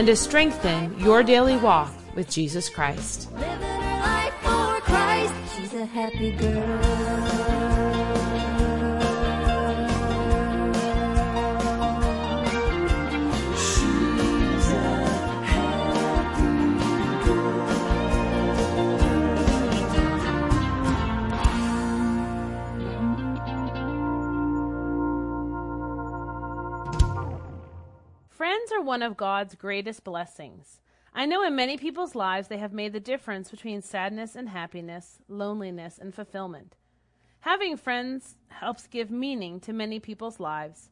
and to strengthen your daily walk with Jesus Christ. Christ. She's a happy girl. Friends are one of God's greatest blessings. I know in many people's lives they have made the difference between sadness and happiness, loneliness and fulfillment. Having friends helps give meaning to many people's lives.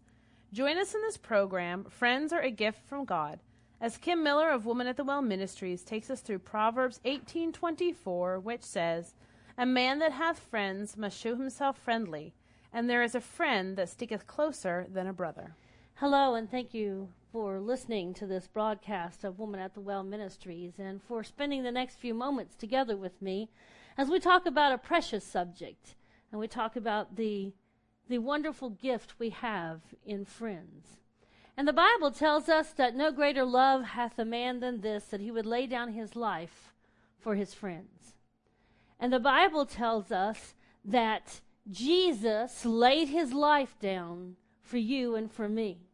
Join us in this program, Friends Are a Gift from God, as Kim Miller of Woman at the Well Ministries takes us through Proverbs 18:24, which says, "A man that hath friends must show himself friendly, and there is a friend that sticketh closer than a brother." Hello, and thank you for listening to this broadcast of Woman at the Well Ministries and for spending the next few moments together with me as we talk about a precious subject and we talk about the, the wonderful gift we have in friends. And the Bible tells us that no greater love hath a man than this, that he would lay down his life for his friends. And the Bible tells us that Jesus laid his life down for you and for me.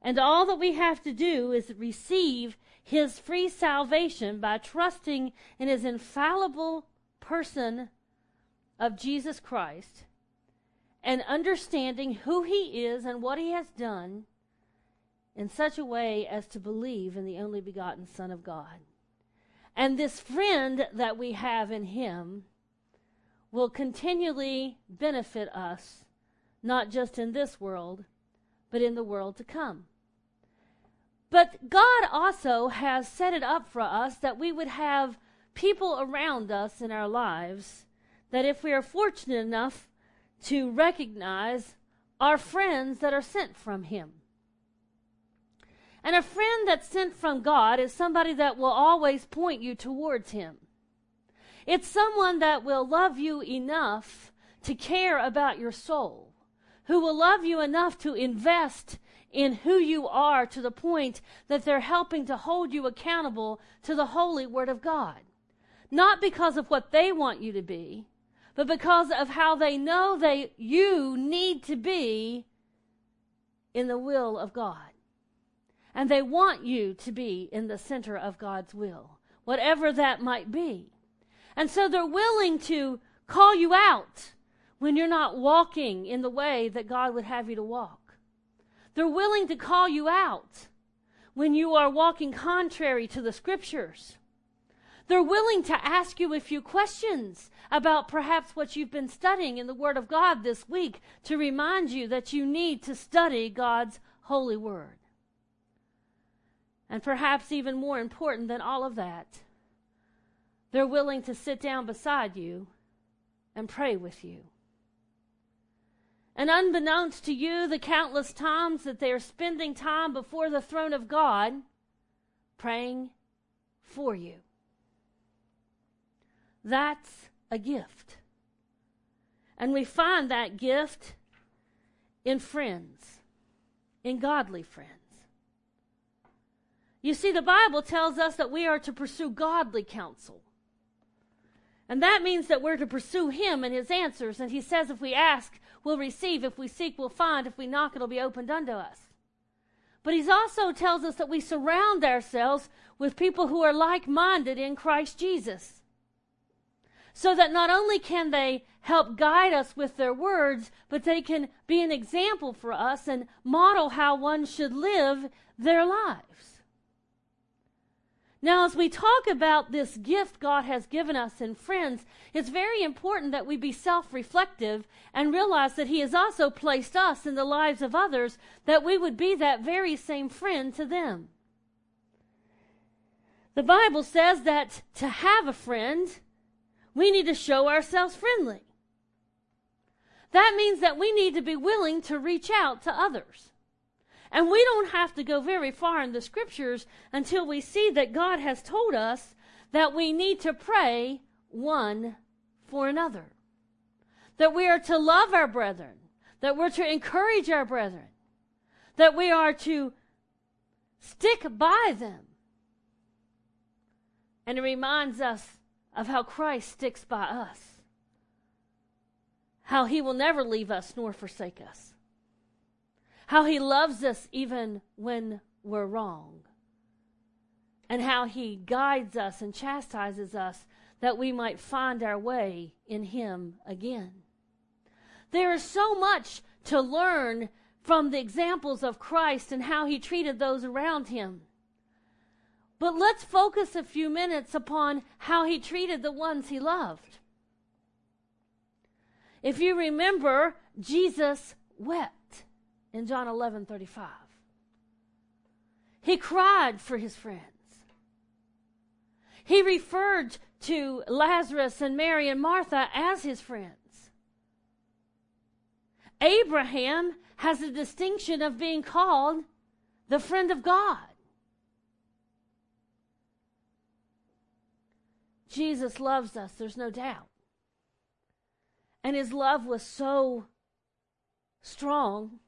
And all that we have to do is receive his free salvation by trusting in his infallible person of Jesus Christ and understanding who he is and what he has done in such a way as to believe in the only begotten Son of God. And this friend that we have in him will continually benefit us, not just in this world, but in the world to come. But God also has set it up for us that we would have people around us in our lives that if we are fortunate enough to recognize are friends that are sent from Him. And a friend that's sent from God is somebody that will always point you towards Him. It's someone that will love you enough to care about your soul, who will love you enough to invest in who you are to the point that they're helping to hold you accountable to the holy word of God. Not because of what they want you to be, but because of how they know they you need to be in the will of God. And they want you to be in the center of God's will, whatever that might be. And so they're willing to call you out when you're not walking in the way that God would have you to walk. They're willing to call you out when you are walking contrary to the scriptures. They're willing to ask you a few questions about perhaps what you've been studying in the Word of God this week to remind you that you need to study God's holy Word. And perhaps even more important than all of that, they're willing to sit down beside you and pray with you. And unbeknownst to you, the countless times that they are spending time before the throne of God praying for you. That's a gift. And we find that gift in friends, in godly friends. You see, the Bible tells us that we are to pursue godly counsel. And that means that we're to pursue Him and His answers. And He says, if we ask, we'll receive. If we seek, we'll find. If we knock, it'll be opened unto us. But He also tells us that we surround ourselves with people who are like minded in Christ Jesus. So that not only can they help guide us with their words, but they can be an example for us and model how one should live their lives. Now, as we talk about this gift God has given us in friends, it's very important that we be self reflective and realize that He has also placed us in the lives of others, that we would be that very same friend to them. The Bible says that to have a friend, we need to show ourselves friendly. That means that we need to be willing to reach out to others. And we don't have to go very far in the scriptures until we see that God has told us that we need to pray one for another. That we are to love our brethren. That we're to encourage our brethren. That we are to stick by them. And it reminds us of how Christ sticks by us. How he will never leave us nor forsake us. How he loves us even when we're wrong. And how he guides us and chastises us that we might find our way in him again. There is so much to learn from the examples of Christ and how he treated those around him. But let's focus a few minutes upon how he treated the ones he loved. If you remember, Jesus wept in John 11 35. He cried for his friends. He referred to Lazarus and Mary and Martha as his friends. Abraham has the distinction of being called the friend of God. Jesus loves us, there's no doubt. And his love was so strong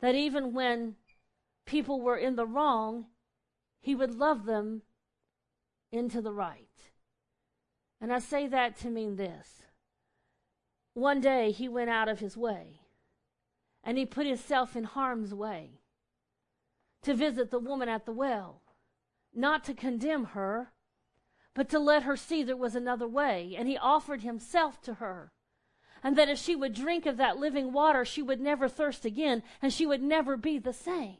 that even when people were in the wrong, he would love them into the right. And I say that to mean this. One day he went out of his way and he put himself in harm's way to visit the woman at the well, not to condemn her, but to let her see there was another way. And he offered himself to her. And that if she would drink of that living water, she would never thirst again and she would never be the same.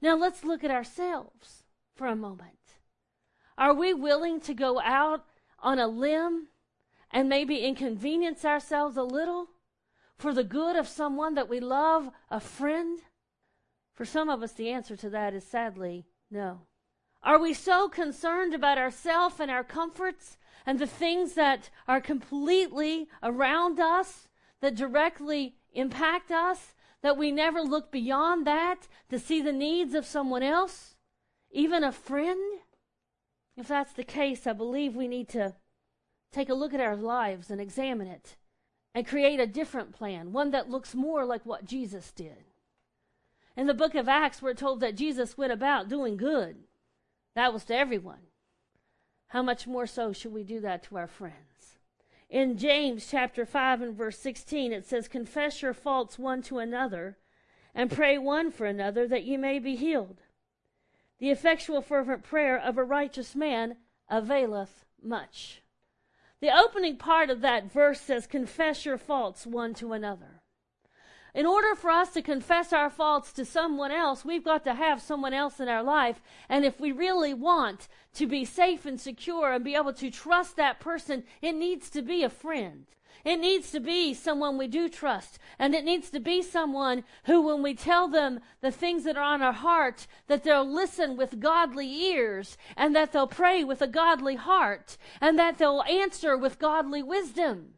Now let's look at ourselves for a moment. Are we willing to go out on a limb and maybe inconvenience ourselves a little for the good of someone that we love, a friend? For some of us, the answer to that is sadly no. Are we so concerned about ourselves and our comforts and the things that are completely around us that directly impact us that we never look beyond that to see the needs of someone else, even a friend? If that's the case, I believe we need to take a look at our lives and examine it and create a different plan, one that looks more like what Jesus did. In the book of Acts, we're told that Jesus went about doing good that was to everyone. How much more so should we do that to our friends? In James chapter 5 and verse 16, it says, Confess your faults one to another, and pray one for another that ye may be healed. The effectual fervent prayer of a righteous man availeth much. The opening part of that verse says, Confess your faults one to another. In order for us to confess our faults to someone else, we've got to have someone else in our life. And if we really want to be safe and secure and be able to trust that person, it needs to be a friend. It needs to be someone we do trust. And it needs to be someone who, when we tell them the things that are on our heart, that they'll listen with godly ears and that they'll pray with a godly heart and that they'll answer with godly wisdom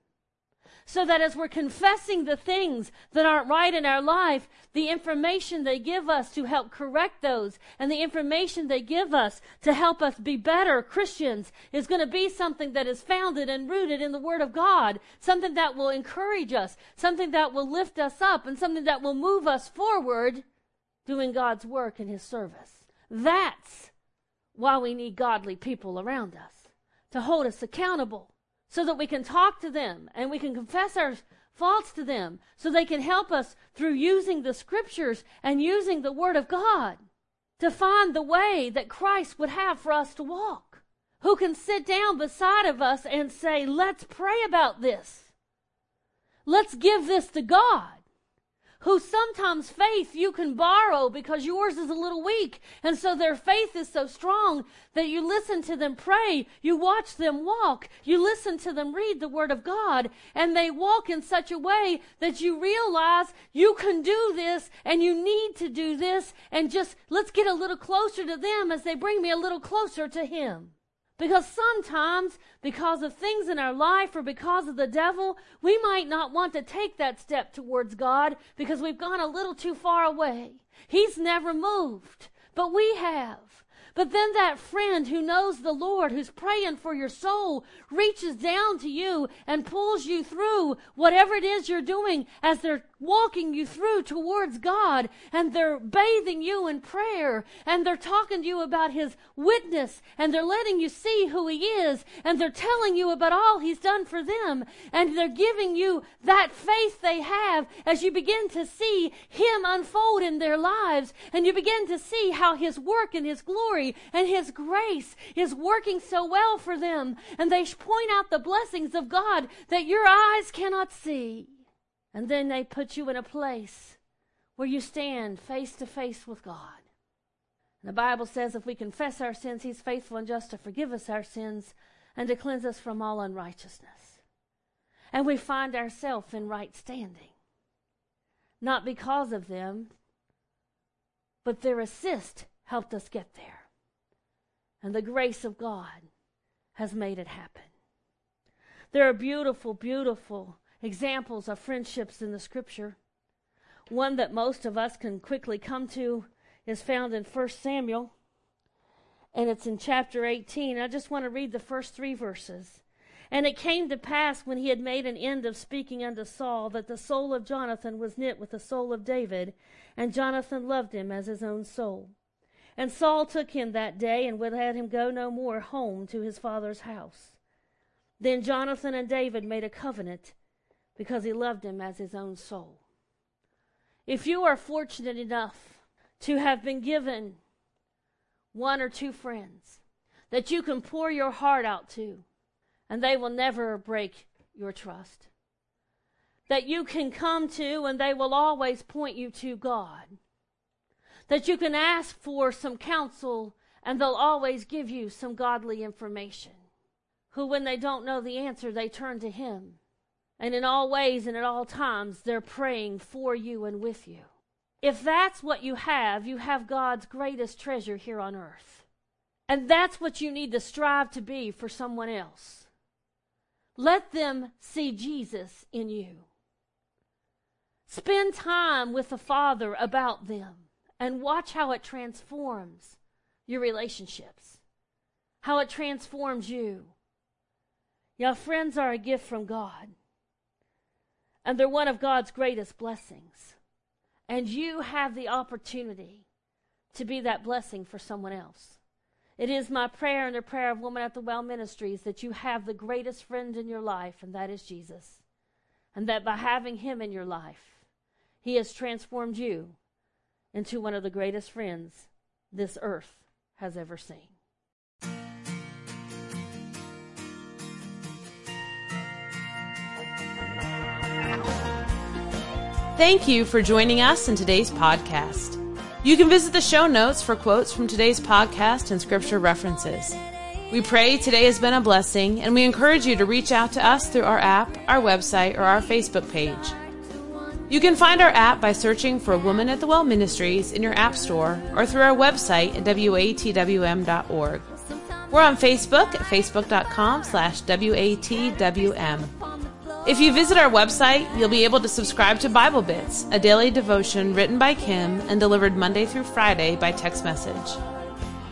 so that as we're confessing the things that aren't right in our life, the information they give us to help correct those and the information they give us to help us be better Christians is going to be something that is founded and rooted in the Word of God, something that will encourage us, something that will lift us up, and something that will move us forward doing God's work in His service. That's why we need godly people around us to hold us accountable so that we can talk to them and we can confess our faults to them so they can help us through using the scriptures and using the word of God to find the way that Christ would have for us to walk. Who can sit down beside of us and say, let's pray about this. Let's give this to God. Who sometimes faith you can borrow because yours is a little weak. And so their faith is so strong that you listen to them pray, you watch them walk, you listen to them read the Word of God, and they walk in such a way that you realize you can do this and you need to do this, and just let's get a little closer to them as they bring me a little closer to Him. Because sometimes, because of things in our life or because of the devil, we might not want to take that step towards God because we've gone a little too far away. He's never moved, but we have. But then that friend who knows the Lord, who's praying for your soul, reaches down to you and pulls you through whatever it is you're doing as they're walking you through towards God and they're bathing you in prayer and they're talking to you about His witness and they're letting you see who He is and they're telling you about all He's done for them and they're giving you that faith they have as you begin to see Him unfold in their lives and you begin to see how His work and His glory and His grace is working so well for them and they point out the blessings of God that your eyes cannot see. And then they put you in a place where you stand face to face with God. And the Bible says if we confess our sins, He's faithful and just to forgive us our sins and to cleanse us from all unrighteousness. And we find ourselves in right standing. Not because of them, but their assist helped us get there. And the grace of God has made it happen. There are beautiful, beautiful examples of friendships in the scripture. One that most of us can quickly come to is found in 1 Samuel, and it's in chapter 18. I just want to read the first three verses. And it came to pass when he had made an end of speaking unto Saul that the soul of Jonathan was knit with the soul of David, and Jonathan loved him as his own soul. And Saul took him that day and would let him go no more home to his father's house. Then Jonathan and David made a covenant because he loved him as his own soul. If you are fortunate enough to have been given one or two friends that you can pour your heart out to, and they will never break your trust, that you can come to and they will always point you to God, that you can ask for some counsel and they'll always give you some godly information, who, when they don't know the answer, they turn to Him and in all ways and at all times, they're praying for you and with you. If that's what you have, you have God's greatest treasure here on earth. And that's what you need to strive to be for someone else. Let them see Jesus in you. Spend time with the Father about them and watch how it transforms your relationships, how it transforms you. Your friends are a gift from God and they're one of God's greatest blessings. And you have the opportunity to be that blessing for someone else. It is my prayer and the prayer of Woman at the Well Ministries that you have the greatest friend in your life, and that is Jesus. And that by having him in your life, he has transformed you into one of the greatest friends this earth has ever seen. Thank you for joining us in today's podcast. You can visit the show notes for quotes from today's podcast and scripture references. We pray today has been a blessing, and we encourage you to reach out to us through our app, our website, or our Facebook page. You can find our app by searching for Woman at the Well Ministries in your app store or through our website at watwm.org. We're on Facebook at facebook.com slash watwm. If you visit our website, you'll be able to subscribe to Bible Bits, a daily devotion written by Kim and delivered Monday through Friday by text message.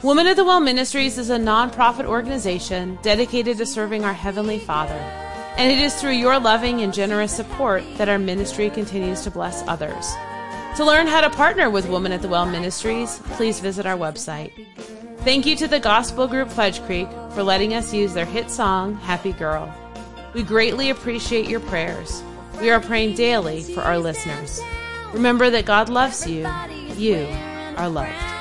Woman at the Well Ministries is a nonprofit organization dedicated to serving our Heavenly Father, and it is through your loving and generous support that our ministry continues to bless others. To learn how to partner with Woman at the Well Ministries, please visit our website. Thank you to the gospel group Fudge Creek for letting us use their hit song, Happy Girl. We greatly appreciate your prayers. We are praying daily for our listeners. Remember that God loves you. You are loved.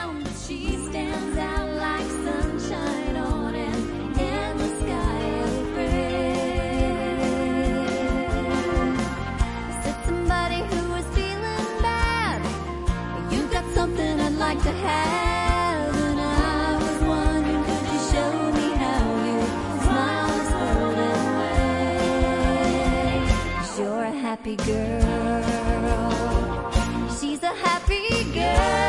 Happy girl. She's a happy girl.